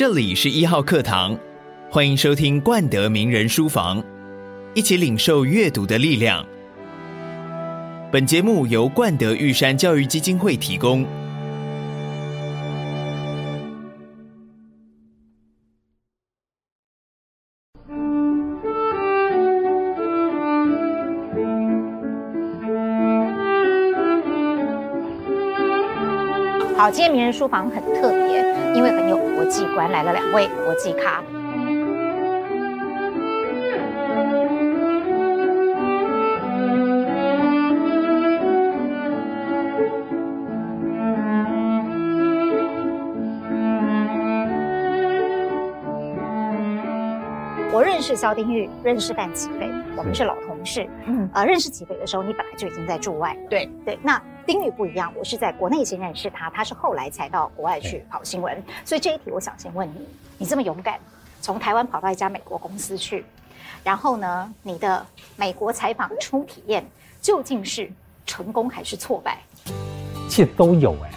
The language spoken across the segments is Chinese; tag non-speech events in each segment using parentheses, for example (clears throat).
这里是一号课堂，欢迎收听冠德名人书房，一起领受阅读的力量。本节目由冠德玉山教育基金会提供。好，今天名人书房很特别，因为很有国际观，来了两位国际咖。我认识萧丁玉，认识范琪飞，我们是老同事。嗯，呃，认识琪飞的时候，你本来就已经在驻外。对对，那。丁育不一样，我是在国内先认识他，他是后来才到国外去跑新闻。所以这一题，我想先问你：你这么勇敢，从台湾跑到一家美国公司去，然后呢，你的美国采访初体验究竟是成功还是挫败？其实都有哎、欸。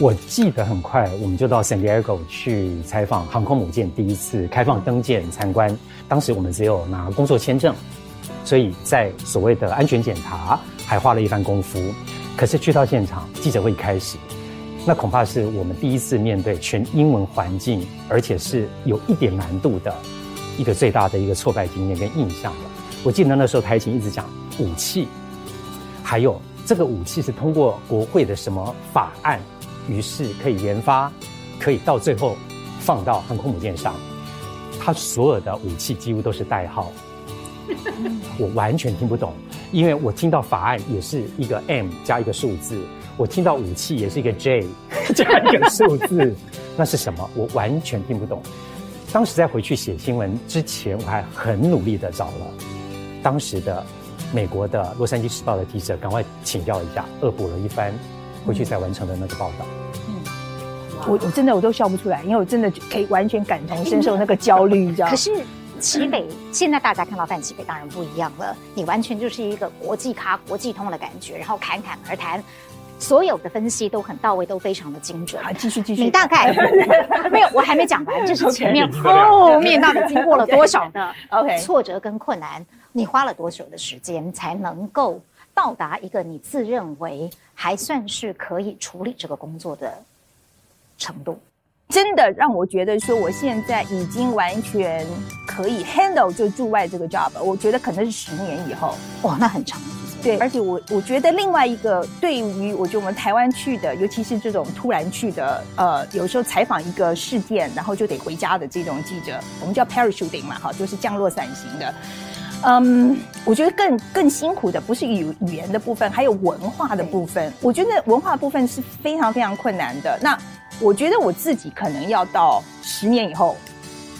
我记得很快，我们就到 San Diego 去采访航空母舰第一次开放登舰参观。当时我们只有拿工作签证，所以在所谓的安全检查还花了一番功夫。可是去到现场，记者会一开始，那恐怕是我们第一次面对全英文环境，而且是有一点难度的一个最大的一个挫败经验跟印象了。我记得那时候台前一直讲武器，还有这个武器是通过国会的什么法案，于是可以研发，可以到最后放到航空母舰上。它所有的武器几乎都是代号，(laughs) 我完全听不懂。因为我听到法案也是一个 M 加一个数字，我听到武器也是一个 J (laughs) 加一个数字，那是什么？我完全听不懂。当时在回去写新闻之前，我还很努力的找了当时的美国的《洛杉矶时报》的记者，赶快请教一下，恶补了一番，回去再完成的那个报道。嗯，我我真的我都笑不出来，因为我真的可以完全感同身受那个焦虑，你知道吗？可是。琪斐，现在大家看到范齐北当然不一样了，你完全就是一个国际咖、国际通的感觉，然后侃侃而谈，所有的分析都很到位，都非常的精准。好，继续继续。你大概 (laughs) 没有，我还没讲完，这是前面后面到底经过了多少的 (laughs) OK 挫折跟困难，你花了多久的时间才能够到达一个你自认为还算是可以处理这个工作的程度？真的让我觉得说，我现在已经完全可以 handle 就驻外这个 job。我觉得可能是十年以后，哇，那很长的时间。对，而且我我觉得另外一个，对于我觉得我们台湾去的，尤其是这种突然去的，呃，有时候采访一个事件，然后就得回家的这种记者，我们叫 parachuting 嘛，哈，就是降落伞型的。嗯，我觉得更更辛苦的不是语语言的部分，还有文化的部分。我觉得文化部分是非常非常困难的。那。我觉得我自己可能要到十年以后，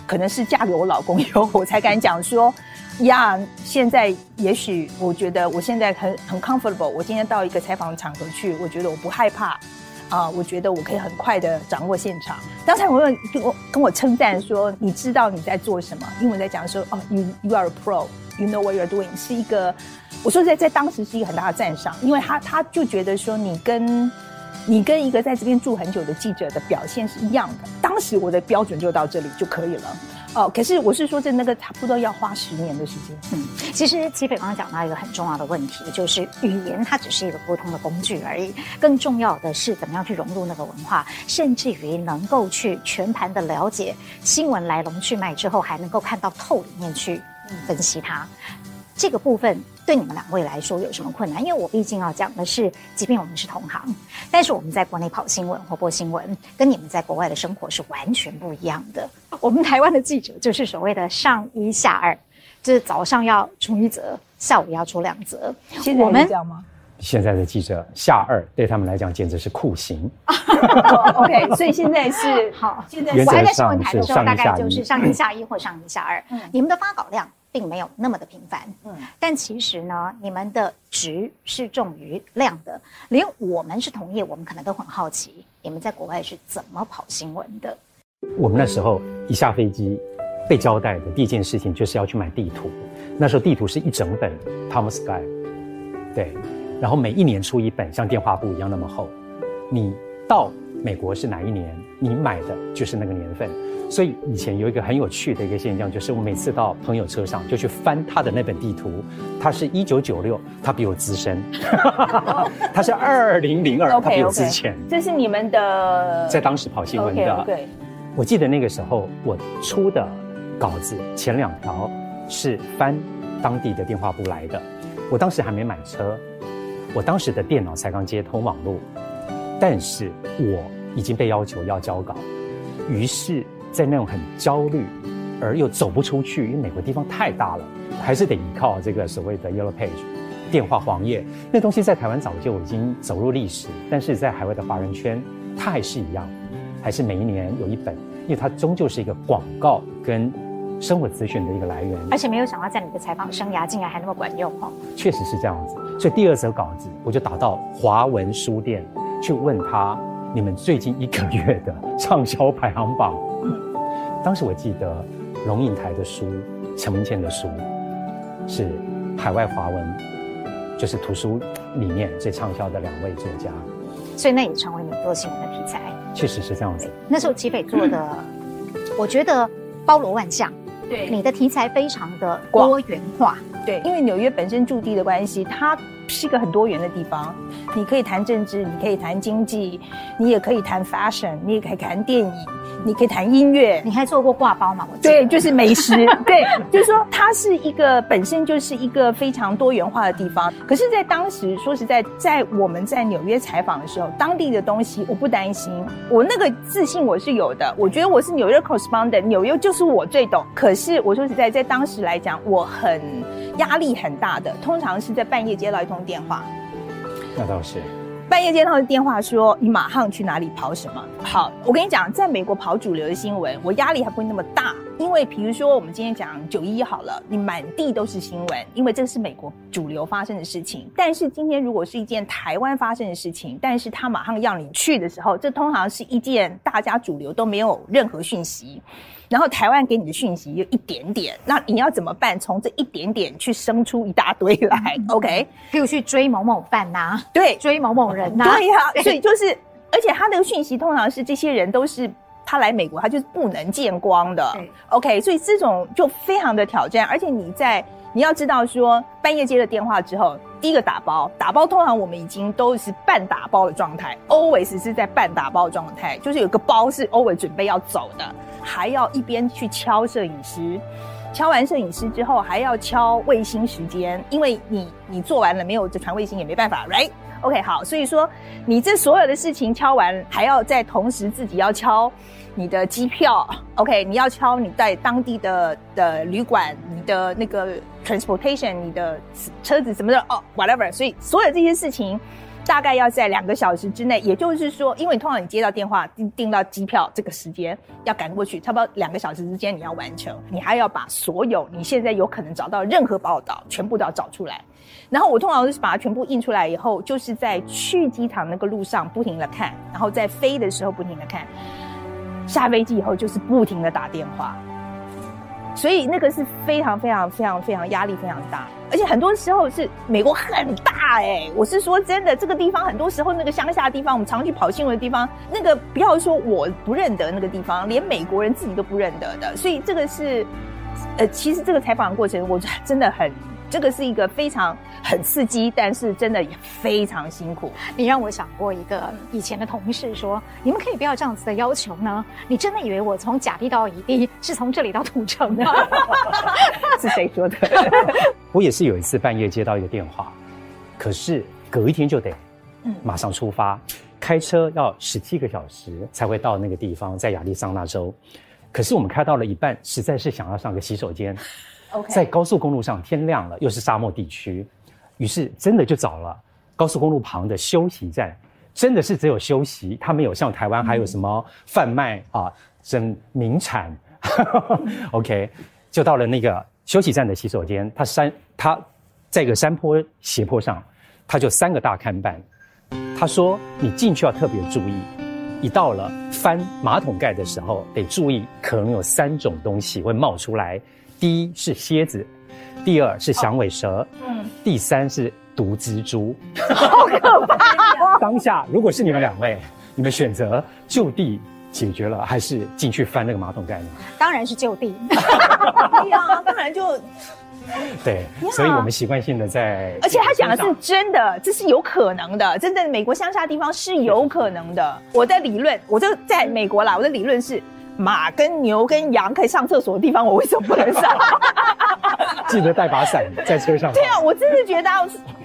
可能是嫁给我老公以后，我才敢讲说，(laughs) 呀，现在也许我觉得我现在很很 comfortable。我今天到一个采访场合去，我觉得我不害怕，啊、我觉得我可以很快的掌握现场。刚才我问跟我跟我称赞说，你知道你在做什么？英文在讲说，哦，you you are a pro，you know what you're doing，是一个，我说在在当时是一个很大的赞赏，因为他他就觉得说你跟。你跟一个在这边住很久的记者的表现是一样的。当时我的标准就到这里就可以了。哦，可是我是说，这那个差不多要花十年的时间。嗯，其实齐北刚刚讲到一个很重要的问题，就是语言它只是一个沟通的工具而已，更重要的是怎么样去融入那个文化，甚至于能够去全盘的了解新闻来龙去脉之后，还能够看到透里面去分析它。这个部分对你们两位来说有什么困难？因为我毕竟要讲的是，即便我们是同行，但是我们在国内跑新闻或播新闻，跟你们在国外的生活是完全不一样的。我们台湾的记者就是所谓的上一下二，就是早上要出一则，下午要出两则。现在我们这样吗？现在的记者下二对他们来讲简直是酷刑。(laughs) OK，所以现在是好，现在我还在新闻台的时候，大概就是上一下一或上一下二。嗯，你们的发稿量。并没有那么的频繁，嗯，但其实呢，你们的值是重于量的。连我们是同业，我们可能都很好奇，你们在国外是怎么跑新闻的？我们那时候一下飞机，被交代的第一件事情就是要去买地图。那时候地图是一整本 Thomas Guide，对，然后每一年出一本，像电话簿一样那么厚。你到美国是哪一年，你买的就是那个年份。所以以前有一个很有趣的一个现象，就是我每次到朋友车上就去翻他的那本地图，他是一九九六，他比我资深，(laughs) 他是二零零二，他比我之前。这是你们的，在当时跑新闻的。对，我记得那个时候我出的稿子前两条是翻当地的电话簿来的。我当时还没买车，我当时的电脑才刚接通网络，但是我已经被要求要交稿，于是。在那种很焦虑，而又走不出去，因为美国地方太大了，还是得依靠这个所谓的 Yellow Page 电话黄页。那东西在台湾早就已经走入历史，但是在海外的华人圈，它还是一样，还是每一年有一本，因为它终究是一个广告跟生活资讯的一个来源。而且没有想到，在你的采访生涯竟然还那么管用哦。确实是这样子，所以第二则稿子我就打到华文书店去问他，你们最近一个月的畅销排行榜。当时我记得龙应台的书、陈文茜的书是海外华文，就是图书里面最畅销的两位作家，所以那也成为你做新闻的题材。确实是这样子。那时候吉北做的，(clears throat) 我觉得包罗万象。对，你的题材非常的多元化。对，因为纽约本身驻地的关系，它是一个很多元的地方。你可以谈政治，你可以谈经济，你也可以谈 fashion，你也可以谈电影。你可以谈音乐，你还做过挂包嘛？我对，就是美食，(laughs) 对，就是说它是一个本身就是一个非常多元化的地方。可是，在当时说实在，在我们在纽约采访的时候，当地的东西我不担心，我那个自信我是有的。我觉得我是纽约 correspondent，纽约就是我最懂。可是我说实在，在当时来讲，我很压力很大的，通常是在半夜接到一通电话。那倒是。半夜接到的电话说：“你马上去哪里跑什么？”好，我跟你讲，在美国跑主流的新闻，我压力还不会那么大，因为比如说我们今天讲九一一好了，你满地都是新闻，因为这是美国主流发生的事情。但是今天如果是一件台湾发生的事情，但是他马上要你去的时候，这通常是一件大家主流都没有任何讯息。然后台湾给你的讯息有一点点，那你要怎么办？从这一点点去生出一大堆来、嗯、，OK？譬如去追某某饭呐、啊，对，追某某人呐、啊，对呀、啊。(laughs) 所以就是，而且他那个讯息通常是这些人都是他来美国，他就是不能见光的，OK？所以这种就非常的挑战。而且你在你要知道说，半夜接了电话之后，第一个打包，打包通常我们已经都是半打包的状态，always 是在半打包的状态，就是有个包是 always 准备要走的。还要一边去敲摄影师，敲完摄影师之后，还要敲卫星时间，因为你你做完了没有这传卫星也没办法，right？OK，、好，所以说你这所有的事情敲完，还要在同时自己要敲你的机票，OK？你要敲你在当地的的旅馆，你的那个 transportation，你的车子什么的哦，whatever，所以所有这些事情。大概要在两个小时之内，也就是说，因为你通常你接到电话订订到机票这个时间要赶过去，差不多两个小时之间你要完成，你还要把所有你现在有可能找到任何报道全部都要找出来。然后我通常是把它全部印出来以后，就是在去机场那个路上不停的看，然后在飞的时候不停的看，下飞机以后就是不停的打电话。所以那个是非常非常非常非常压力非常大，而且很多时候是美国很大哎、我是说真的，这个地方很多时候那个乡下的地方，我们常去跑新闻的地方，那个不要说我不认得那个地方，连美国人自己都不认得的，所以这个是，呃，其实这个采访的过程，我真的很。这个是一个非常很刺激，但是真的也非常辛苦。你让我想过一个以前的同事说：“你们可以不要这样子的要求呢？你真的以为我从甲地到乙地是从这里到土城吗？” (laughs) 是谁说的？(laughs) 我也是有一次半夜接到一个电话，可是隔一天就得马上出发，开车要十七个小时才会到那个地方，在亚利桑那州。可是我们开到了一半，实在是想要上个洗手间。在高速公路上，天亮了，又是沙漠地区，于是真的就找了高速公路旁的休息站，真的是只有休息，它没有像台湾还有什么贩卖、嗯、啊，真名产。(laughs) OK，就到了那个休息站的洗手间，它山，它在一个山坡斜坡上，它就三个大看板。他说：“你进去要特别注意，一到了翻马桶盖的时候，得注意，可能有三种东西会冒出来。”第一是蝎子，第二是响尾蛇，哦、嗯，第三是毒蜘蛛，好可怕！(laughs) 当下如果是你们两位，你们选择就地解决了，还是进去翻那个马桶盖呢？当然是就地。(laughs) 对呀，当然就。对，所以我们习惯性的在，而且他讲的是真的，这是有可能的，真的美国乡下地方是有可能的。我的理论，我就在美国啦，我的理论是马跟牛跟羊可以上厕所的地方，我为什么不能上？(laughs) 记得带把伞在车上。对啊，我真的觉得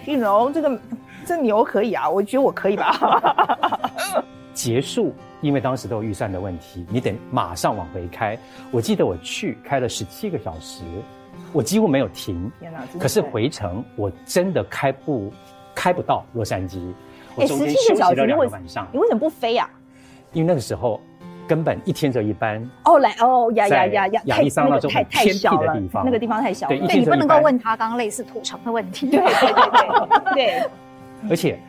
，you know，这个这牛可以啊，我觉得我可以吧。(laughs) 结束，因为当时都有预算的问题，你得马上往回开。我记得我去开了十七个小时。我几乎没有停，天哪！可是回程我真的开不开不到洛杉矶。我中间休息了两个晚上。你为什么不飞呀？因为那个时候根本一天只有一班。哦，来哦呀呀呀呀！亚利桑那州太偏僻的地方，那个地方太小了。对，你不能够问他刚刚类似土城的问题。对对对对 (laughs) 对。而且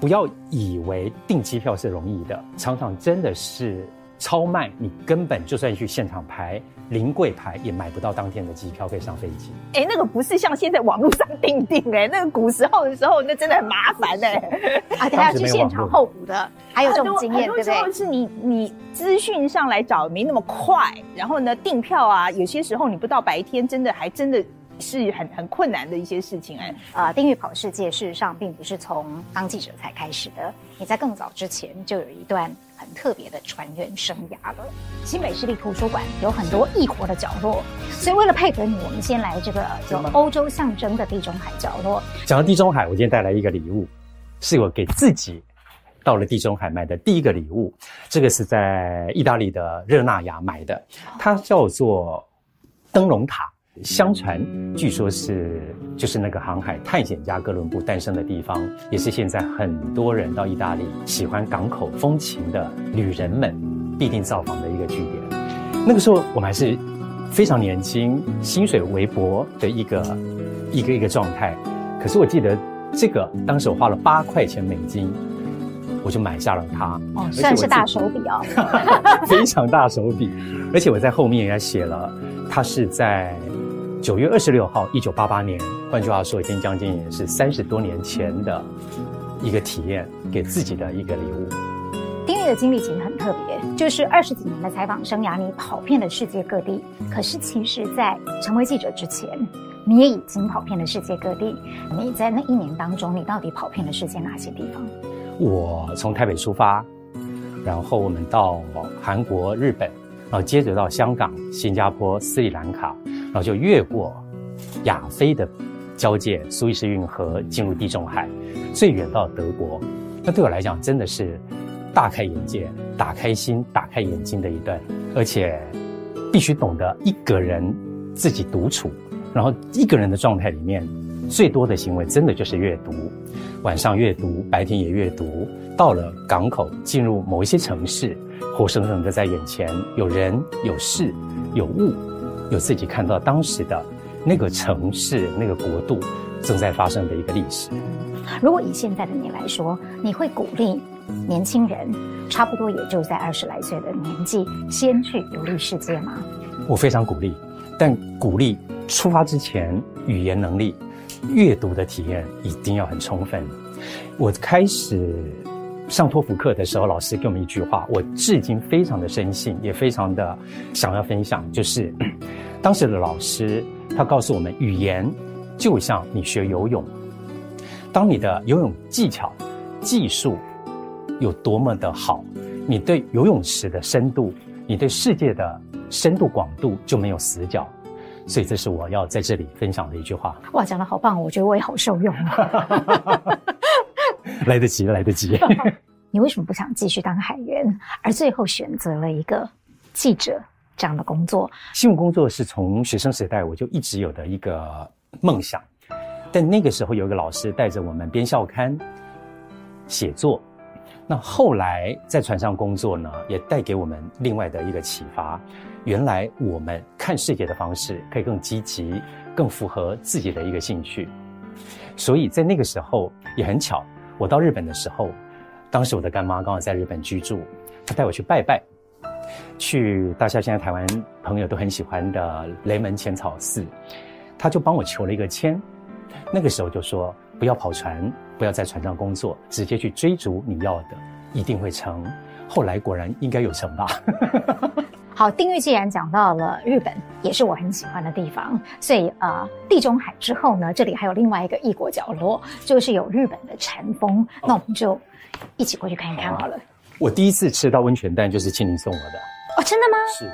不要以为订机票是容易的，常常真的是超卖，你根本就算去现场排。临柜排也买不到当天的机票可以上飞机。哎，那个不是像现在网络上订订哎，那个古时候的时候，那真的很麻烦哎。啊，等下去现场候补的，还有这种经验，对不对？很多时候是你你资讯上来找没那么快，然后呢订票啊，有些时候你不到白天，真的还真的是很很困难的一些事情哎。啊，丁玉跑世界事实上并不是从当记者才开始的，你在更早之前就有一段。很特别的船员生涯了。新北市立图书馆有很多异国的角落，所以为了配合你，我们先来这个有欧洲象征的地中海角落。讲到地中海，我今天带来一个礼物，是我给自己到了地中海买的第一个礼物。这个是在意大利的热那亚买的，它叫做灯笼塔。相传，据说是就是那个航海探险家哥伦布诞生的地方，也是现在很多人到意大利喜欢港口风情的旅人们必定造访的一个据点。那个时候我们还是非常年轻、薪水微薄的一个一个一个状态。可是我记得这个当时我花了八块钱美金，我就买下了它。哦，算是大手笔哦，(laughs) 非常大手笔。而且我在后面也写了，它是在。九月二十六号，一九八八年，换句话说，已经将近也是三十多年前的一个体验，给自己的一个礼物。丁力的经历其实很特别，就是二十几年的采访生涯，你跑遍了世界各地。可是，其实，在成为记者之前，你也已经跑遍了世界各地。你在那一年当中，你到底跑遍了世界哪些地方？我从台北出发，然后我们到韩国、日本。然后接着到香港、新加坡、斯里兰卡，然然后就越过亚非的交界苏伊士运河，进入地中海，最远到德国。那对我来讲，真的是大开眼界、打开心、打开眼睛的一段。而且必须懂得一个人自己独处，然后一个人的状态里面，最多的行为真的就是阅读。晚上阅读，白天也阅读。到了港口，进入某一些城市。活生生的在眼前，有人、有事、有物，有自己看到当时的那个城市、那个国度正在发生的一个历史。如果以现在的你来说，你会鼓励年轻人，差不多也就在二十来岁的年纪，先去游历世界吗？我非常鼓励，但鼓励出发之前，语言能力、阅读的体验一定要很充分。我开始。上托福课的时候，老师给我们一句话，我至今非常的深信，也非常的想要分享，就是 (clears throat) 当时的老师他告诉我们，语言就像你学游泳，当你的游泳技巧、技术有多么的好，你对游泳池的深度，你对世界的深度广度就没有死角。所以这是我要在这里分享的一句话。哇，讲得好棒，我觉得我也好受用啊。(laughs) 来得及，来得及。(laughs) 你为什么不想继续当海员，而最后选择了一个记者这样的工作？新闻工作是从学生时代我就一直有的一个梦想，但那个时候有一个老师带着我们编校刊、写作。那后来在船上工作呢，也带给我们另外的一个启发。原来我们看世界的方式可以更积极，更符合自己的一个兴趣。所以在那个时候也很巧。我到日本的时候，当时我的干妈刚好在日本居住，她带我去拜拜，去大家现在台湾朋友都很喜欢的雷门浅草寺，她就帮我求了一个签，那个时候就说不要跑船，不要在船上工作，直接去追逐你要的，一定会成。后来果然应该有成吧。(laughs) 好，丁玉既然讲到了日本，也是我很喜欢的地方，所以啊、呃，地中海之后呢，这里还有另外一个异国角落，就是有日本的禅风。那我们就一起过去看一看好了。我第一次吃到温泉蛋就是庆龄送我的。哦，真的吗？是。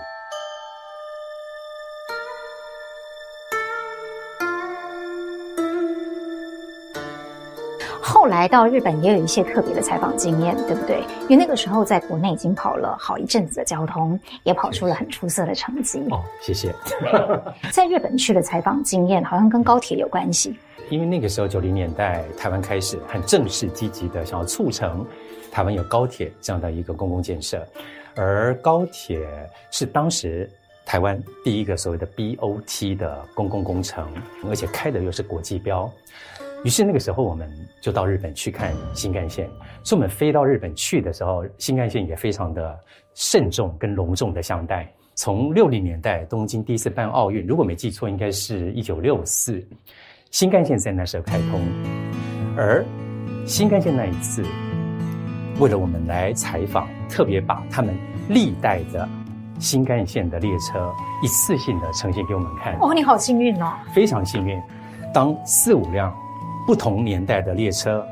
后来到日本也有一些特别的采访经验，对不对？因为那个时候在国内已经跑了好一阵子的交通，也跑出了很出色的成绩。哦，谢谢。(laughs) (laughs) 在日本去的采访经验好像跟高铁有关系，因为那个时候九零年代台湾开始很正式积极的想要促成台湾有高铁这样的一个公共建设，而高铁是当时台湾第一个所谓的 BOT 的公共工程，而且开的又是国际标。于是那个时候，我们就到日本去看新干线。所以我们飞到日本去的时候，新干线也非常的慎重跟隆重的相待。从六零年代东京第一次办奥运，如果没记错，应该是一九六四，新干线在那时候开通。而新干线那一次，为了我们来采访，特别把他们历代的新干线的列车一次性的呈现给我们看。哦，你好幸运哦！非常幸运，当四五辆。不同年代的列车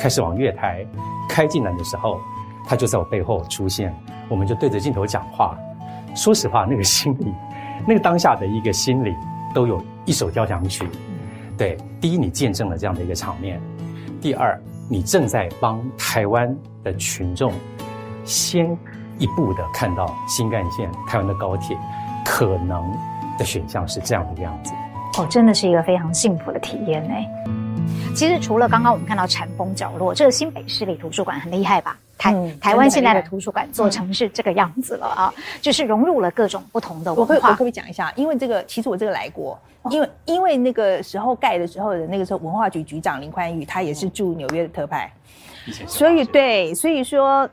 开始往月台开进来的时候，他就在我背后出现，我们就对着镜头讲话。说实话，那个心里，(laughs) 那个当下的一个心里，都有一首交响曲。对，第一，你见证了这样的一个场面；第二，你正在帮台湾的群众先一步的看到新干线、台湾的高铁可能的选项是这样的样子。哦，真的是一个非常幸福的体验呢。其实除了刚刚我们看到禅风角落，这个新北市立图书馆很厉害吧？台、嗯、台湾现在的图书馆做成是这个样子了啊，嗯、就是融入了各种不同的文化。我可我可不可以讲一下？因为这个其实我这个来过，因为因为那个时候盖的时候的那个时候文化局局长林宽裕，他也是驻纽约的特派，所以对，所以说。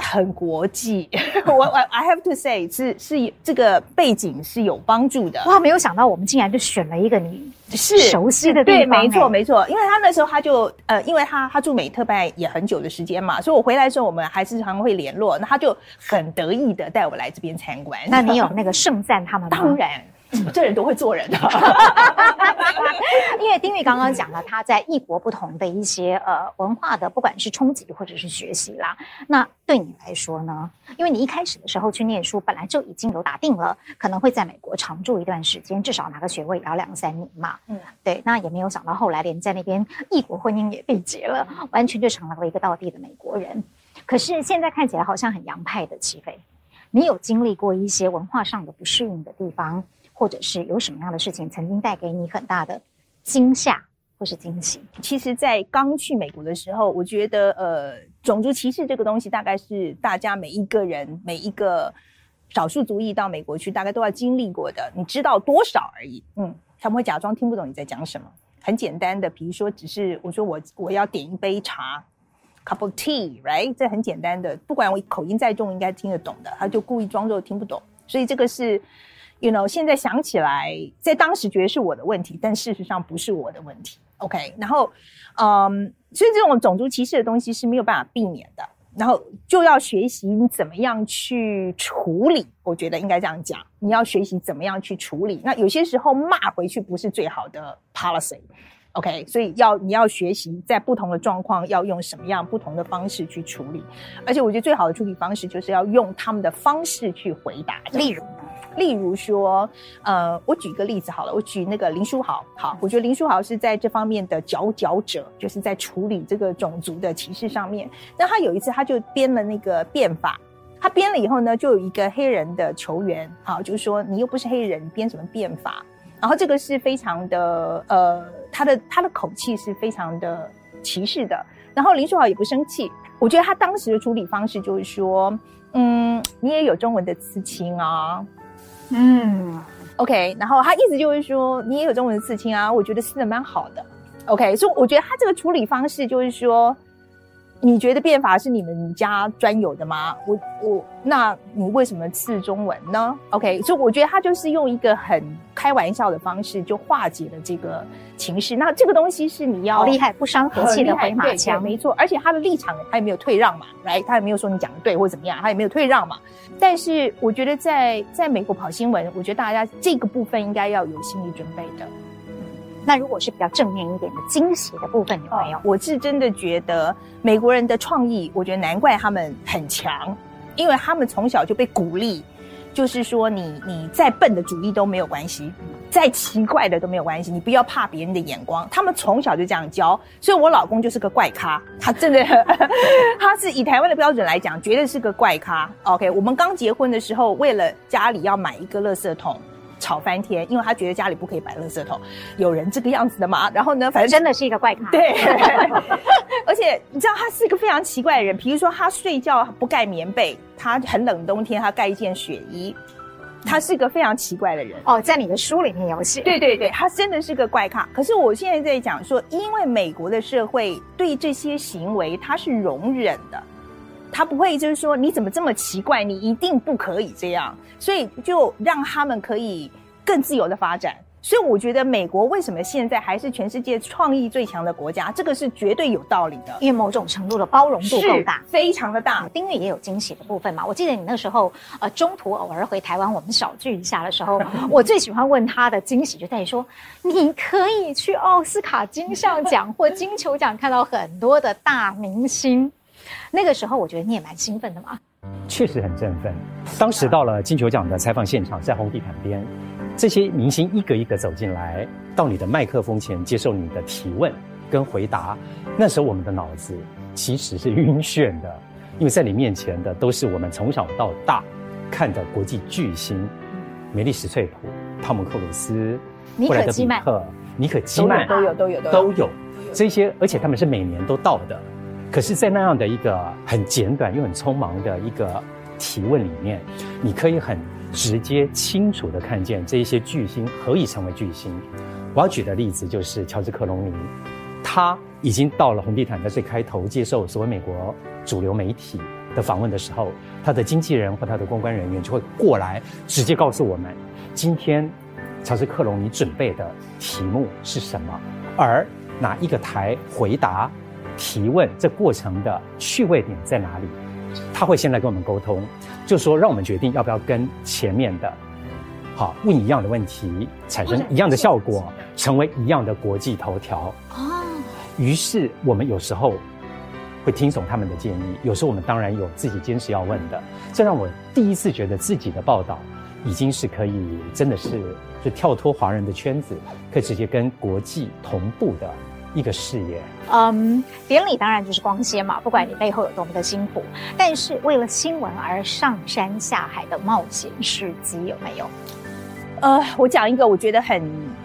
很国际，(laughs) 我我 I have to say 是是这个背景是有帮助的。哇，没有想到我们竟然就选了一个你是熟悉的地方。对，没错没错，因为他那时候他就呃，因为他他住美特拜也很久的时间嘛，所以我回来的时候我们还是常常会联络，那他就很得意的带我来这边参观。那你有那个盛赞他们吗？当然。(laughs) 这人都会做人的，(laughs) 因为丁玉刚刚讲了他在异国不同的一些呃文化的，不管是冲击或者是学习啦。那对你来说呢？因为你一开始的时候去念书，本来就已经有打定了，可能会在美国常住一段时间，至少拿个学位也要两三年嘛。嗯，对。那也没有想到后来连在那边异国婚姻也被结了，完全就成了一个道地的美国人。可是现在看起来好像很洋派的齐飞，你有经历过一些文化上的不适应的地方？或者是有什么样的事情曾经带给你很大的惊吓或是惊喜？其实，在刚去美国的时候，我觉得，呃，种族歧视这个东西，大概是大家每一个人、每一个少数族裔到美国去，大概都要经历过的。你知道多少而已？嗯，他们会假装听不懂你在讲什么。很简单的，比如说，只是我说我我要点一杯茶，cup of tea，right？这很简单的，不管我口音再重，应该听得懂的，他就故意装作听不懂。所以这个是。You know，现在想起来，在当时觉得是我的问题，但事实上不是我的问题。OK，然后，嗯，所以这种种族歧视的东西是没有办法避免的，然后就要学习你怎么样去处理。我觉得应该这样讲，你要学习怎么样去处理。那有些时候骂回去不是最好的 policy。OK，所以要你要学习在不同的状况要用什么样不同的方式去处理。而且我觉得最好的处理方式就是要用他们的方式去回答。例如。例如说，呃，我举个例子好了，我举那个林书豪，好，我觉得林书豪是在这方面的佼佼者，就是在处理这个种族的歧视上面。那他有一次他就编了那个变法，他编了以后呢，就有一个黑人的球员，好，就是说你又不是黑人，你编什么变法？然后这个是非常的，呃，他的他的口气是非常的歧视的。然后林书豪也不生气，我觉得他当时的处理方式就是说，嗯，你也有中文的刺青啊。嗯，OK，然后他意思就是说，你也有中文刺青啊，我觉得刺的蛮好的，OK，所以我觉得他这个处理方式就是说，你觉得变法是你们家专有的吗？我我，那你为什么刺中文呢？OK，所以我觉得他就是用一个很开玩笑的方式就化解了这个情势。那这个东西是你要厉害，不伤和气的回马枪，没错。而且他的立场他也没有退让嘛，来，他也没有说你讲的对或者怎么样，他也没有退让嘛。但是我觉得在在美国跑新闻，我觉得大家这个部分应该要有心理准备的。那如果是比较正面一点的惊喜的部分有没有？我是真的觉得美国人的创意，我觉得难怪他们很强，因为他们从小就被鼓励，就是说你你再笨的主意都没有关系，再奇怪的都没有关系，你不要怕别人的眼光。他们从小就这样教，所以我老公就是个怪咖，他真的，(laughs) 他是以台湾的标准来讲，绝对是个怪咖。OK，我们刚结婚的时候，为了家里要买一个垃圾桶。吵翻天，因为他觉得家里不可以摆垃圾桶，有人这个样子的吗？然后呢，反正真的是一个怪咖。对，(laughs) 而且你知道他是一个非常奇怪的人，比如说他睡觉不盖棉被，他很冷冬天他盖一件雪衣，他是一个非常奇怪的人。哦，在你的书里面有写。对对对，他真的是个怪咖。可是我现在在讲说，因为美国的社会对这些行为他是容忍的。他不会就是说你怎么这么奇怪，你一定不可以这样，所以就让他们可以更自由的发展。所以我觉得美国为什么现在还是全世界创意最强的国家，这个是绝对有道理的，因为某种程度的包容度够大，非常的大。丁月也有惊喜的部分嘛？我记得你那时候呃中途偶尔回台湾，我们小聚一下的时候，(laughs) 我最喜欢问他的惊喜就在于说，你可以去奥斯卡金像奖或金球奖看到很多的大明星。那个时候，我觉得你也蛮兴奋的嘛。确实很振奋。当时到了金球奖的采访现场，在红地毯边，这些明星一个一个走进来，到你的麦克风前接受你的提问跟回答。那时候我们的脑子其实是晕眩的，因为在你面前的都是我们从小到大看的国际巨星，梅丽史翠普、汤姆克鲁斯、尼可基曼、尼可基曼都有都有都有都有这些，而且他们是每年都到的。可是，在那样的一个很简短又很匆忙的一个提问里面，你可以很直接、清楚地看见这一些巨星何以成为巨星。我要举的例子就是乔治·克隆尼，他已经到了红地毯的最开头接受所谓美国主流媒体的访问的时候，他的经纪人或他的公关人员就会过来直接告诉我们，今天乔治·克隆尼准备的题目是什么，而哪一个台回答。提问这过程的趣味点在哪里？他会先来跟我们沟通，就说让我们决定要不要跟前面的，好问一样的问题，产生一样的效果，成为一样的国际头条。哦，于是我们有时候会听从他们的建议，有时候我们当然有自己坚持要问的。这让我第一次觉得自己的报道已经是可以，真的是就跳脱华人的圈子，可以直接跟国际同步的。一个事业，嗯，典礼当然就是光鲜嘛，不管你背后有多么的辛苦，但是为了新闻而上山下海的冒险事迹有没有？呃，我讲一个，我觉得很，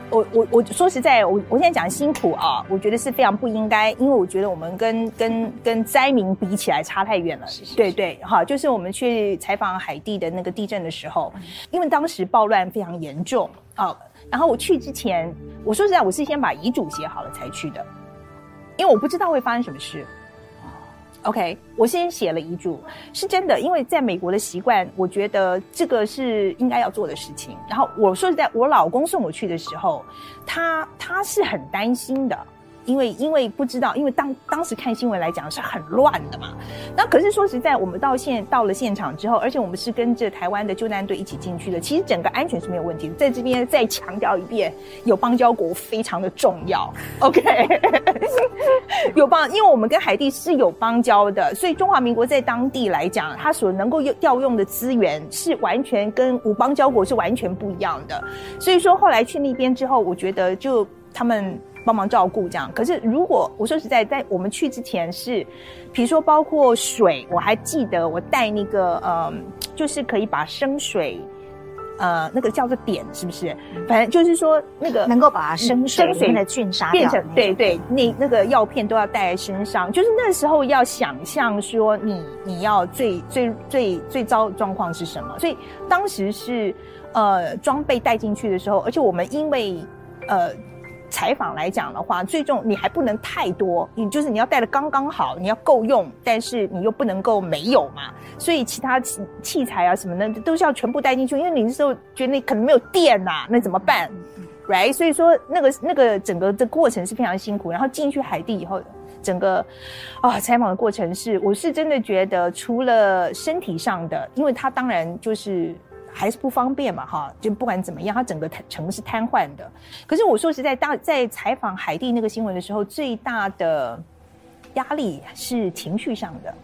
我我我说实在，我我现在讲辛苦啊，我觉得是非常不应该，因为我觉得我们跟跟跟灾民比起来差太远了，是是是对对，哈，就是我们去采访海地的那个地震的时候，因为当时暴乱非常严重啊。然后我去之前，我说实在，我是先把遗嘱写好了才去的，因为我不知道会发生什么事。OK，我先写了遗嘱，是真的，因为在美国的习惯，我觉得这个是应该要做的事情。然后我说实在，我老公送我去的时候，他他是很担心的。因为因为不知道，因为当当时看新闻来讲是很乱的嘛。那可是说实在，我们到现到了现场之后，而且我们是跟着台湾的救难队一起进去的，其实整个安全是没有问题的。在这边再强调一遍，有邦交国非常的重要。OK，(laughs) 有邦，因为我们跟海地是有邦交的，所以中华民国在当地来讲，它所能够用调用的资源是完全跟无邦交国是完全不一样的。所以说后来去那边之后，我觉得就他们。帮忙照顾这样，可是如果我说实在，在我们去之前是，比如说包括水，我还记得我带那个呃，就是可以把生水，呃，那个叫做碘，是不是？反正就是说那个能够把生水里面的菌杀掉，变成对对，那那个药片都要带在身上。就是那时候要想象说你你要最最最最糟状况是什么，所以当时是呃装备带进去的时候，而且我们因为呃。采访来讲的话，最重你还不能太多，你就是你要带的刚刚好，你要够用，但是你又不能够没有嘛。所以其他器器材啊什么的都是要全部带进去，因为你那时候觉得你可能没有电呐、啊，那怎么办？Right？所以说那个那个整个的过程是非常辛苦。然后进去海地以后，整个啊采访的过程是，我是真的觉得除了身体上的，因为他当然就是。还是不方便嘛，哈，就不管怎么样，它整个城是瘫痪的。可是我说实在，大在采访海地那个新闻的时候，最大的压力是情绪上的。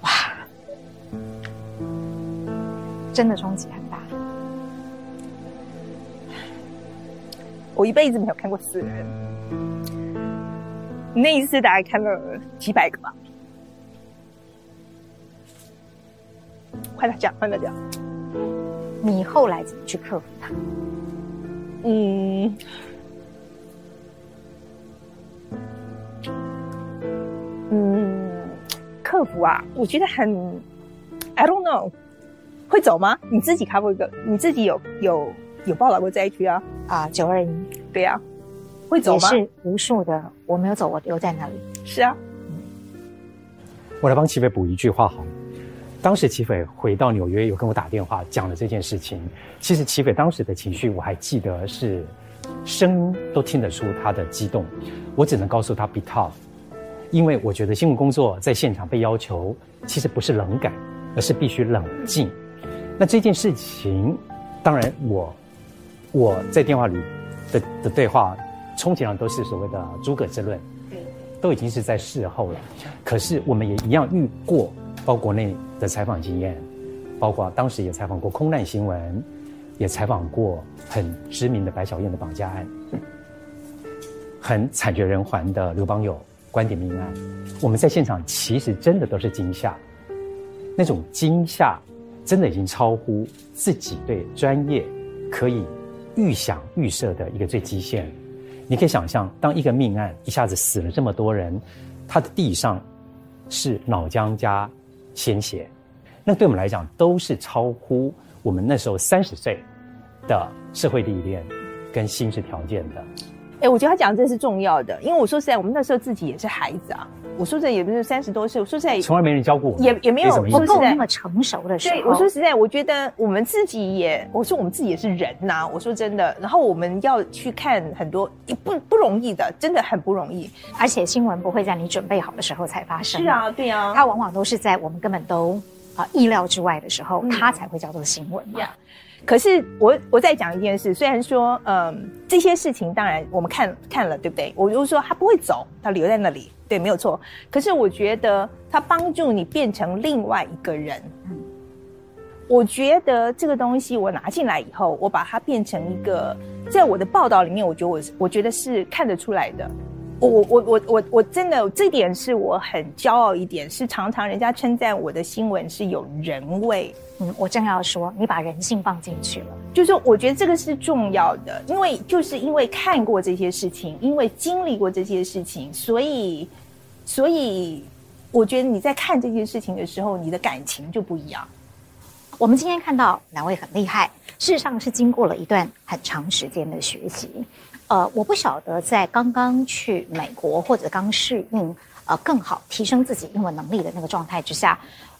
哇，真的冲击很大。我一辈子没有看过死人，那一次大概看了几百个吧。快点讲，快点讲。你后来怎么去克服它？嗯，嗯，克服啊，我觉得很，I don't know，会走吗？你自己开过一个，你自己有有有报道过灾区啊？啊，九二一，对呀、啊，会走吗？也是无数的，我没有走，我留在那里。是啊，我来帮齐飞补一句话好。当时齐斐回到纽约，有跟我打电话讲了这件事情。其实齐斐当时的情绪，我还记得是声音都听得出他的激动。我只能告诉他 be tough，因为我觉得新闻工作在现场被要求，其实不是冷感，而是必须冷静。那这件事情，当然我我在电话里的的对话，充其量都是所谓的诸葛之论，都已经是在事后了。可是我们也一样遇过。包括国内的采访经验，包括当时也采访过空难新闻，也采访过很知名的白小燕的绑架案，很惨绝人寰的刘邦友观点命案。我们在现场其实真的都是惊吓，那种惊吓真的已经超乎自己对专业可以预想预设的一个最极限。你可以想象，当一个命案一下子死了这么多人，他的地上是脑浆加。鲜血，那对我们来讲都是超乎我们那时候三十岁的社会历练跟心智条件的。哎、欸，我觉得他讲的这是重要的，因为我说实在，我们那时候自己也是孩子啊。我说实在，也不是三十多岁。我说实在，从来没人教过我，也也没有不够那么成熟的时候。对，我说实在，我觉得我们自己也，我说我们自己也是人呐、啊。我说真的，然后我们要去看很多，也不不容易的，真的很不容易。而且新闻不会在你准备好的时候才发生。是啊，对啊，它往往都是在我们根本都啊、呃、意料之外的时候，它才会叫做新闻嘛。Yeah. 可是我我再讲一件事，虽然说，嗯，这些事情当然我们看看了，对不对？我就说他不会走，他留在那里，对，没有错。可是我觉得他帮助你变成另外一个人。我觉得这个东西我拿进来以后，我把它变成一个，在我的报道里面，我觉得我我觉得是看得出来的。我我我我我我真的这点是我很骄傲一点，是常常人家称赞我的新闻是有人味。嗯，我正要说，你把人性放进去了，就是我觉得这个是重要的，因为就是因为看过这些事情，因为经历过这些事情，所以所以我觉得你在看这件事情的时候，你的感情就不一样。我们今天看到两位很厉害，事实上是经过了一段很长时间的学习。呃，我不晓得在刚刚去美国或者刚适应呃更好提升自己英文能力的那个状态之下，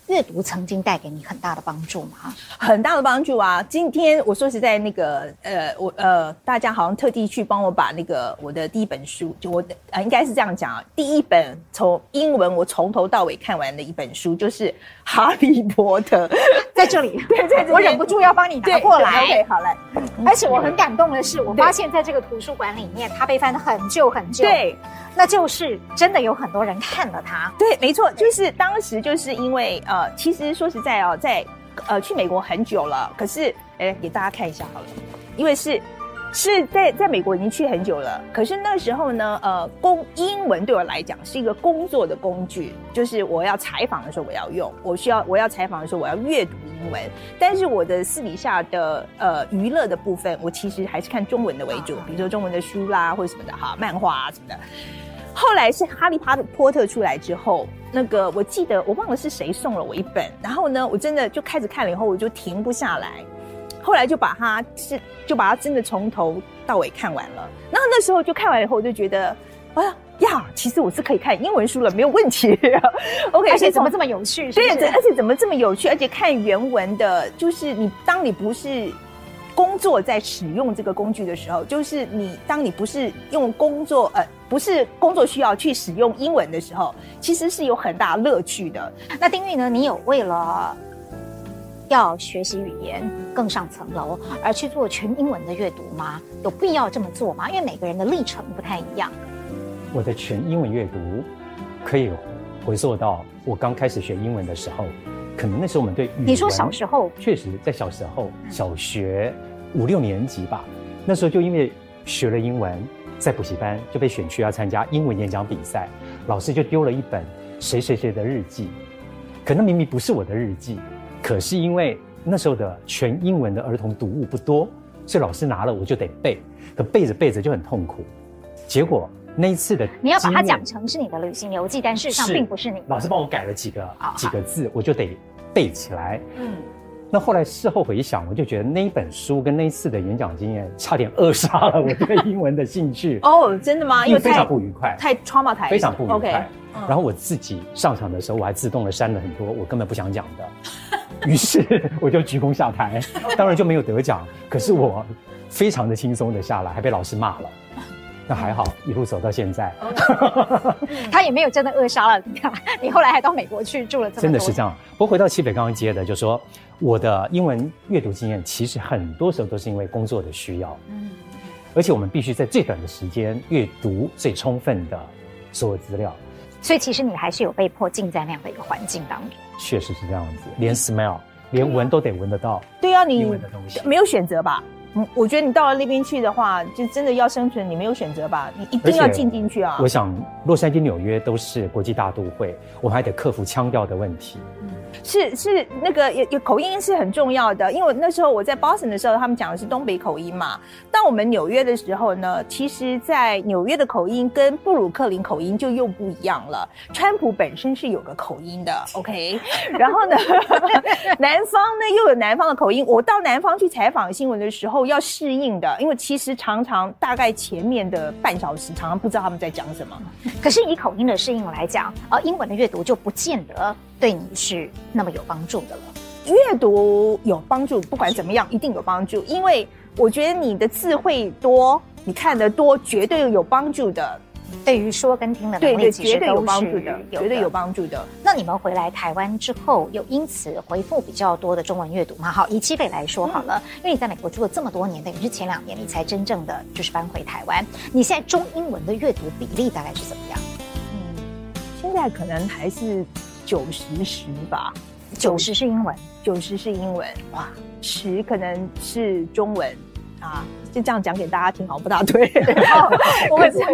阅读曾经带给你很大的帮助吗？很大的帮助啊！今天我说实在，那个呃，我呃，大家好像特地去帮我把那个我的第一本书，就我的呃，应该是这样讲啊，第一本从英文我从头到尾看完的一本书，就是《哈利波特》。(laughs) 在这里，(laughs) 对，在这里，我忍不住要帮你拿过来。OK，好来。而且我很感动的是，我发现在这个图书馆里面，它被翻得很旧很旧。对，那就是真的有很多人看了它。对，没错，就是当时就是因为呃，呃其实说实在哦，在呃去美国很久了，可是哎，给大家看一下好了，因为是。是在在美国已经去很久了，可是那时候呢，呃，工英文对我来讲是一个工作的工具，就是我要采访的时候我要用，我需要我要采访的时候我要阅读英文，但是我的私底下的呃娱乐的部分，我其实还是看中文的为主，比如说中文的书啦或者什么的哈，漫画啊什么的。后来是哈利波特出来之后，那个我记得我忘了是谁送了我一本，然后呢，我真的就开始看了以后，我就停不下来。后来就把它是就把它真的从头到尾看完了。然后那时候就看完以后，我就觉得，哎呀呀，其实我是可以看英文书了，没有问题。(laughs) OK，而且怎么这么有趣？对，而且怎么这么有趣？而且看原文的，就是你当你不是。工作在使用这个工具的时候，就是你当你不是用工作呃，不是工作需要去使用英文的时候，其实是有很大乐趣的。那丁玉呢？你有为了要学习语言更上层楼而去做全英文的阅读吗？有必要这么做吗？因为每个人的历程不太一样。我的全英文阅读可以回溯到我刚开始学英文的时候。可能那时候我们对你说小时候确实在小时候，小学五六年级吧，那时候就因为学了英文，在补习班就被选去要参加英文演讲比赛，老师就丢了一本谁谁谁的日记，可那明明不是我的日记，可是因为那时候的全英文的儿童读物不多，所以老师拿了我就得背，可背着背着就很痛苦，结果。那一次的，你要把它讲成是你的旅行游记，但事实上并不是你。老师帮我改了几个、哦、几个字，我就得背起来。嗯，那后来事后回想，我就觉得那一本书跟那一次的演讲经验，差点扼杀了我对英文的兴趣。(laughs) 哦，真的吗？因为非常不愉快，太 trauma 非常不愉快。Okay, 然后我自己上场的时候，我还自动的删了很多我根本不想讲的，(laughs) 于是我就鞠躬下台，当然就没有得奖。可是我非常的轻松的下来，还被老师骂了。那还好，一路走到现在，他也没有真的扼杀了你。(laughs) 你后来还到美国去住了这么，真的是这样。不过回到西北刚刚接的，就是说我的英文阅读经验，其实很多时候都是因为工作的需要。嗯，而且我们必须在最短的时间阅读最充分的所有资料。所以其实你还是有被迫浸在那样的一个环境当中。确实是这样子，连 smell，连闻都得闻得到。对啊，你没有选择吧？我觉得你到了那边去的话，就真的要生存，你没有选择吧？你一定要进进去啊！我想，洛杉矶、纽约都是国际大都会，我们还得克服腔调的问题。是是，那个有有口音是很重要的，因为那时候我在 Boston 的时候，他们讲的是东北口音嘛。当我们纽约的时候呢，其实，在纽约的口音跟布鲁克林口音就又不一样了。川普本身是有个口音的，OK，(laughs) 然后呢，(laughs) 南方呢又有南方的口音。我到南方去采访新闻的时候要适应的，因为其实常常大概前面的半小时常常不知道他们在讲什么。可是以口音的适应来讲，而，英文的阅读就不见得。对你是那么有帮助的了。阅读有帮助，不管怎么样，一定有帮助。因为我觉得你的智慧多，你看得多，绝对有帮助的。对于说跟听的能力，绝对有帮助的，绝对有帮助的。那你们回来台湾之后，有因此回复比较多的中文阅读吗？好，以七北来说好了，嗯、因为你在美国住了这么多年，等于是前两年你才真正的就是搬回台湾。你现在中英文的阅读比例大概是怎么样？嗯，现在可能还是。九十十吧，九十是英文，九十是英文，哇，十可能是中文啊，就这样讲给大家听，好不大对。(laughs) (laughs) 我会不会？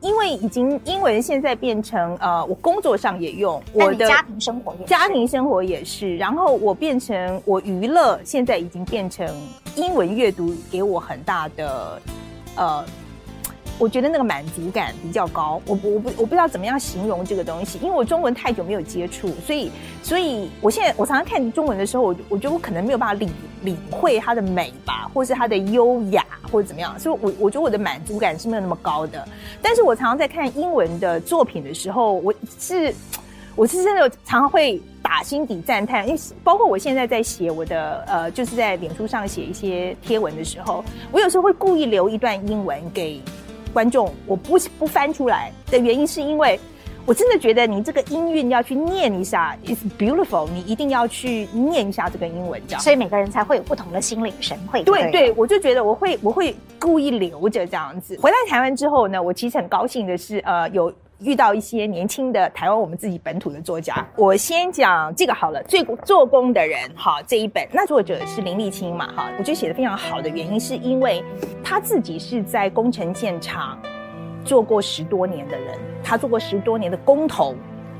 因为已经英文现在变成呃，我工作上也用，我的家庭生活也家庭生活也是，然后我变成我娱乐，现在已经变成英文阅读，给我很大的呃。我觉得那个满足感比较高，我我不我不知道怎么样形容这个东西，因为我中文太久没有接触，所以所以我现在我常常看中文的时候，我我觉得我可能没有办法领领会它的美吧，或是它的优雅，或者怎么样，所以我我觉得我的满足感是没有那么高的。但是我常常在看英文的作品的时候，我是我是真的常常会打心底赞叹，因为包括我现在在写我的呃，就是在脸书上写一些贴文的时候，我有时候会故意留一段英文给。观众，我不不翻出来的原因是因为我真的觉得你这个音韵要去念一下，It's beautiful，你一定要去念一下这个英文，这样，所以每个人才会有不同的心领神会。对对，对，我就觉得我会我会故意留着这样子。回来台湾之后呢，我其实很高兴的是，呃，有。遇到一些年轻的台湾我们自己本土的作家，我先讲这个好了。最做工的人，好，这一本，那作者是林立青嘛，哈，我觉得写的非常好的原因是因为他自己是在工程现场做过十多年的人，他做过十多年的工头，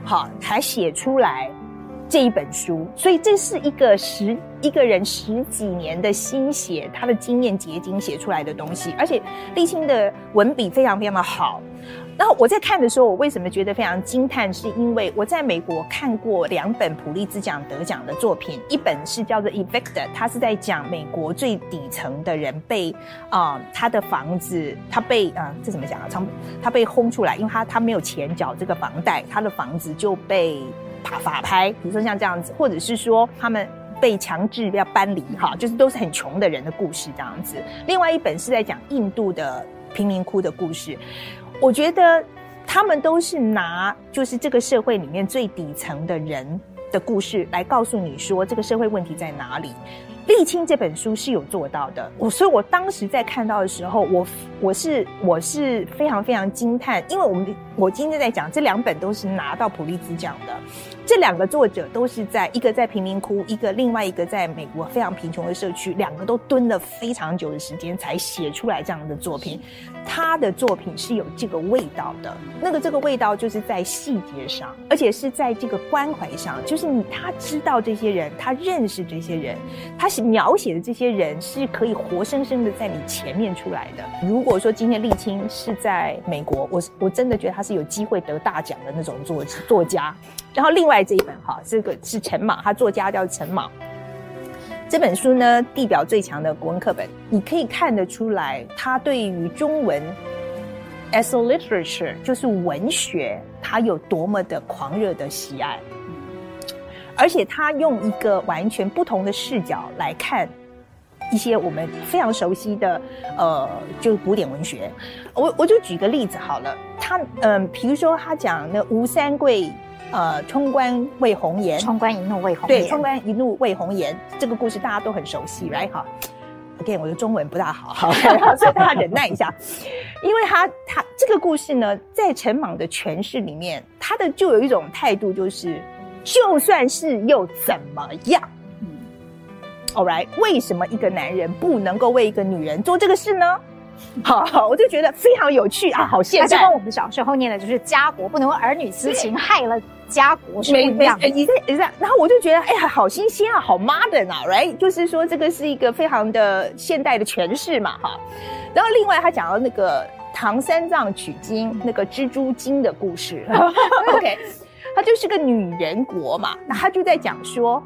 好，才写出来这一本书，所以这是一个十一个人十几年的心血，他的经验结晶写出来的东西，而且立青的文笔非常非常的好。然后我在看的时候，我为什么觉得非常惊叹？是因为我在美国看过两本普利兹奖得奖的作品，一本是叫做《Evicted》，它是在讲美国最底层的人被啊、他的房子，他被啊、这怎么讲啊？他他被轰出来，因为他他没有钱缴这个房贷，他的房子就被法法拍，比如说像这样子，或者是说他们被强制要搬离，哈，就是都是很穷的人的故事这样子。另外一本是在讲印度的贫民窟的故事。我觉得他们都是拿就是这个社会里面最底层的人的故事来告诉你说这个社会问题在哪里。沥青这本书是有做到的，我所以我当时在看到的时候，我我是我是非常非常惊叹，因为我们我今天在讲这两本都是拿到普利兹奖的。这两个作者都是在一个在贫民窟，一个另外一个在美国非常贫穷的社区，两个都蹲了非常久的时间才写出来这样的作品。他的作品是有这个味道的，那个这个味道就是在细节上，而且是在这个关怀上，就是你他知道这些人，他认识这些人，他是描写的这些人是可以活生生的在你前面出来的。如果说今天沥青是在美国，我我真的觉得他是有机会得大奖的那种作作家。然后另外这一本哈，这个是陈莽，他作家叫陈莽。这本书呢，地表最强的国文课本，你可以看得出来，他对于中文 as a literature 就是文学，他有多么的狂热的喜爱，而且他用一个完全不同的视角来看一些我们非常熟悉的呃，就是古典文学。我我就举个例子好了，他嗯、呃，比如说他讲那吴三桂。呃，冲冠为红颜，冲冠一怒为红颜。对，冲冠一怒为红颜这个故事大家都很熟悉，right？哈，again，我的中文不大好，好，(laughs) 所以大家忍耐一下，因为他他这个故事呢，在陈莽的诠释里面，他的就有一种态度，就是就算是又怎么样？嗯，all right，为什么一个男人不能够为一个女人做这个事呢？好 (laughs) 好，我就觉得非常有趣啊，好现代。就跟我们小时候念的就是家国不能为儿女私情害了家国是不一样的。你这你这，然后我就觉得哎呀，好新鲜啊，好 modern 啊，right？就是说这个是一个非常的现代的诠释嘛，哈。然后另外他讲到那个唐三藏取经那个蜘蛛精的故事，(laughs) (laughs) OK，他就是个女人国嘛，那他就在讲说。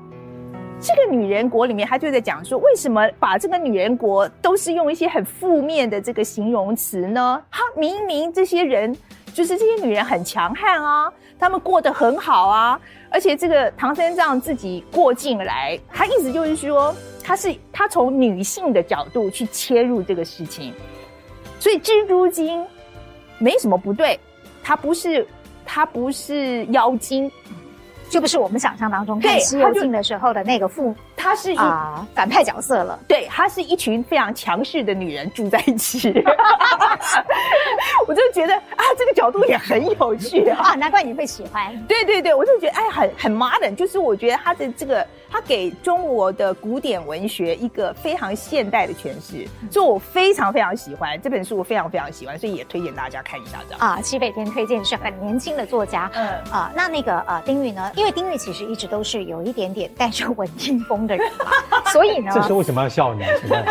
这个女人国里面，他就在讲说，为什么把这个女人国都是用一些很负面的这个形容词呢？他明明这些人就是这些女人很强悍啊，她们过得很好啊，而且这个唐三藏自己过境来，他意思就是说，他是他从女性的角度去切入这个事情，所以蜘蛛精没什么不对，他不是他不是妖精。就不是我们想象当中看《西游记》的时候的那个父，他是啊、呃、反派角色了。对，他是一群非常强势的女人住在一起。(laughs) 我就觉得啊，这个角度也很有趣啊，难怪你会喜欢。对对对，我就觉得哎，很很 modern，就是我觉得他的这个。他给中国的古典文学一个非常现代的诠释，所以我非常非常喜欢这本书，我非常非常喜欢，所以也推荐大家看一下这样。啊，西北天推荐是很年轻的作家，嗯啊，那那个呃丁玉呢？因为丁玉其实一直都是有一点点带着文青风的人嘛，(laughs) 所以呢，这时候为什么要笑呢？请问，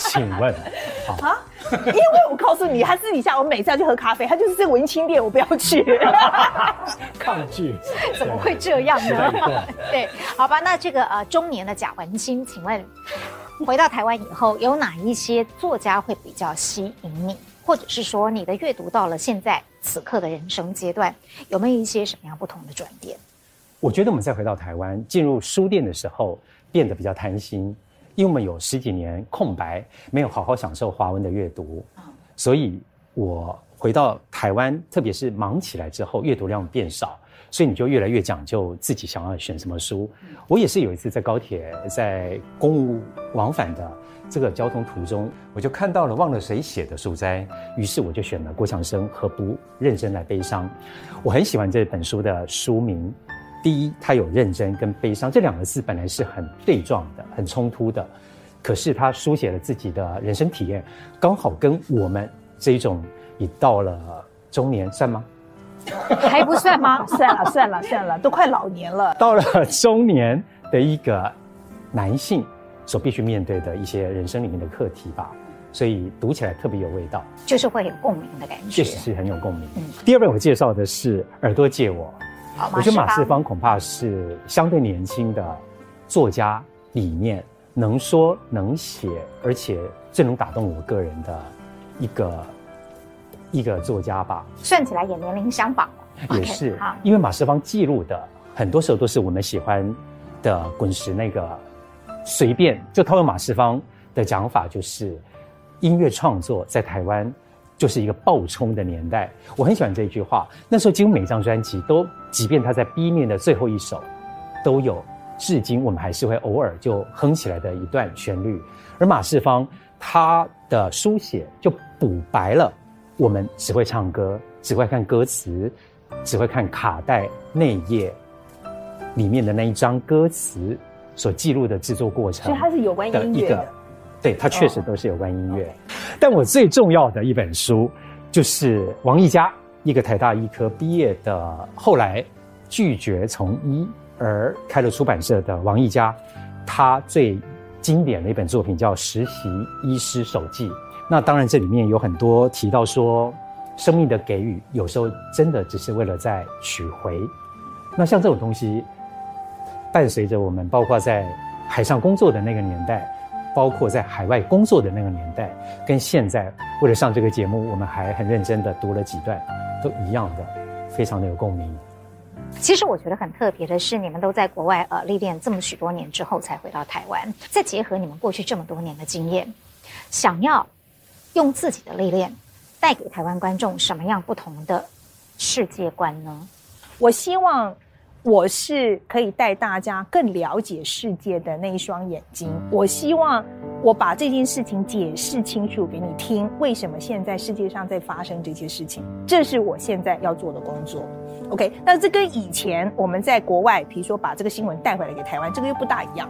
请问，好啊。因为我告诉你，他私底下我每次要去喝咖啡，他就是这个文青店，我不要去。抗拒？怎么会这样呢？对，(laughs) 好吧，那这个呃中年的贾文清，请问回到台湾以后，有哪一些作家会比较吸引你，或者是说你的阅读到了现在此刻的人生阶段，有没有一些什么样不同的转变？我觉得我们再回到台湾，进入书店的时候，变得比较贪心。因为我们有十几年空白，没有好好享受华文的阅读，所以我回到台湾，特别是忙起来之后，阅读量变少，所以你就越来越讲究自己想要选什么书。我也是有一次在高铁在公务往返的这个交通途中，我就看到了忘了谁写的书斋，于是我就选了郭强生《何不认真来悲伤》。我很喜欢这本书的书名。第一，他有认真跟悲伤这两个字，本来是很对撞的、很冲突的，可是他书写了自己的人生体验，刚好跟我们这一种已到了中年算吗？还不算吗？算了算了算了，都快老年了。(laughs) 到了中年的一个男性所必须面对的一些人生里面的课题吧。所以读起来特别有味道，就是会有共鸣的感觉，确实是很有共鸣。嗯，第二本我介绍的是《耳朵借我》，我觉得马世芳恐怕是相对年轻的作家里面能说能写，而且最能打动我个人的一个一个作家吧。算起来也年龄相仿，也是。因为马世芳记录的很多时候都是我们喜欢的滚石那个随便，就套用马世芳的讲法，就是。音乐创作在台湾就是一个爆冲的年代，我很喜欢这一句话。那时候几乎每张专辑都，即便他在 B 面的最后一首，都有至今我们还是会偶尔就哼起来的一段旋律。而马世芳他的书写就补白了我们只会唱歌、只会看歌词、只会看卡带内页里面的那一张歌词所记录的制作过程，所以它是有关音乐的。对，它确实都是有关音乐，但我最重要的一本书，就是王奕嘉，一个台大医科毕业的，后来拒绝从医而开了出版社的王奕嘉，他最经典的一本作品叫《实习医师手记》。那当然这里面有很多提到说，生命的给予有时候真的只是为了在取回。那像这种东西，伴随着我们，包括在海上工作的那个年代。包括在海外工作的那个年代，跟现在为了上这个节目，我们还很认真的读了几段，都一样的，非常的有共鸣。其实我觉得很特别的是，你们都在国外呃历练这么许多年之后才回到台湾，再结合你们过去这么多年的经验，想要用自己的历练带给台湾观众什么样不同的世界观呢？我希望。我是可以带大家更了解世界的那一双眼睛。我希望我把这件事情解释清楚给你听，为什么现在世界上在发生这些事情，这是我现在要做的工作。OK，那这跟以前我们在国外，比如说把这个新闻带回来给台湾，这个又不大一样。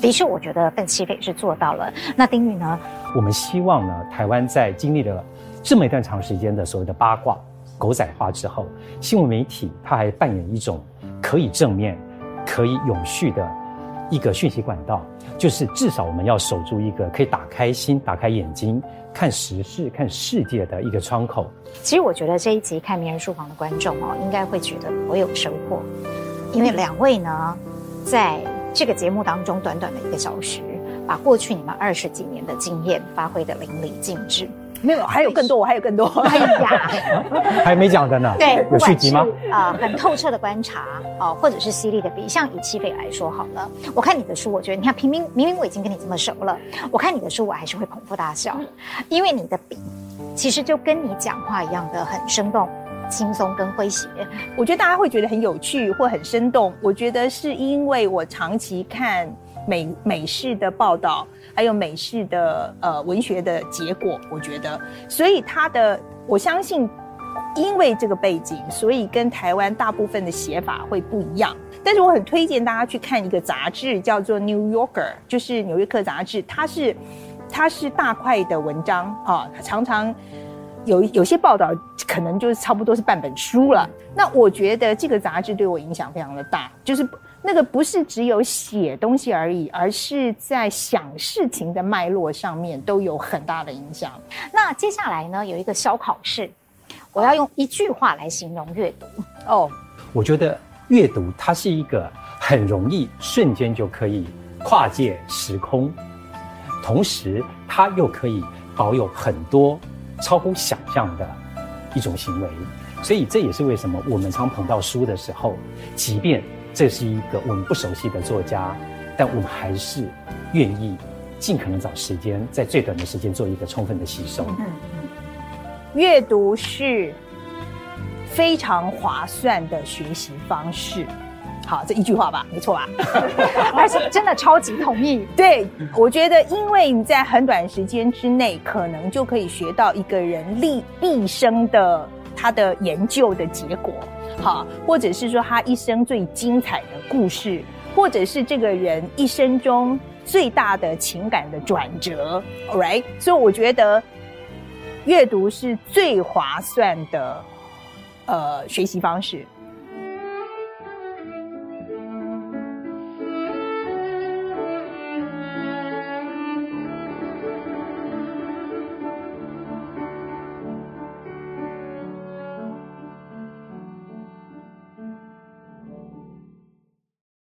的确，我觉得邓启飞是做到了。那丁宇呢？我们希望呢，台湾在经历了这么一段长时间的所谓的八卦、狗仔化之后，新闻媒体它还扮演一种。可以正面、可以永续的一个讯息管道，就是至少我们要守住一个可以打开心、打开眼睛看时事、看世界的一个窗口。其实我觉得这一集看名人书房的观众哦，应该会觉得我有收获，因为两位呢，在这个节目当中短短的一个小时，把过去你们二十几年的经验发挥得淋漓尽致。没有，还有更多，我还有更多。哎呀，(laughs) 还没讲的呢。对，有续集吗？啊、呃，很透彻的观察啊、呃，或者是犀利的笔。像以启斐来说好了，我看你的书，我觉得你看，明明明明我已经跟你这么熟了，我看你的书，我还是会捧腹大笑，因为你的笔其实就跟你讲话一样的很生动、轻松跟诙谐。我觉得大家会觉得很有趣或很生动。我觉得是因为我长期看美美式的报道。还有美式的呃文学的结果，我觉得，所以他的我相信，因为这个背景，所以跟台湾大部分的写法会不一样。但是我很推荐大家去看一个杂志，叫做《New Yorker》，就是《纽约客》杂志。它是它是大块的文章啊，常常有有些报道可能就是差不多是半本书了。那我觉得这个杂志对我影响非常的大，就是。那个不是只有写东西而已，而是在想事情的脉络上面都有很大的影响。那接下来呢，有一个小考试，我要用一句话来形容阅读。哦，我觉得阅读它是一个很容易瞬间就可以跨界时空，同时它又可以保有很多超乎想象的一种行为。所以这也是为什么我们常捧到书的时候，即便。这是一个我们不熟悉的作家，但我们还是愿意尽可能找时间，在最短的时间做一个充分的吸收。嗯，阅读是非常划算的学习方式。好，这一句话吧，没错吧？(laughs) 而且真的超级同意。对，我觉得，因为你在很短时间之内，可能就可以学到一个人毕毕生的他的研究的结果。好，或者是说他一生最精彩的故事，或者是这个人一生中最大的情感的转折，all right？所以我觉得阅读是最划算的呃学习方式。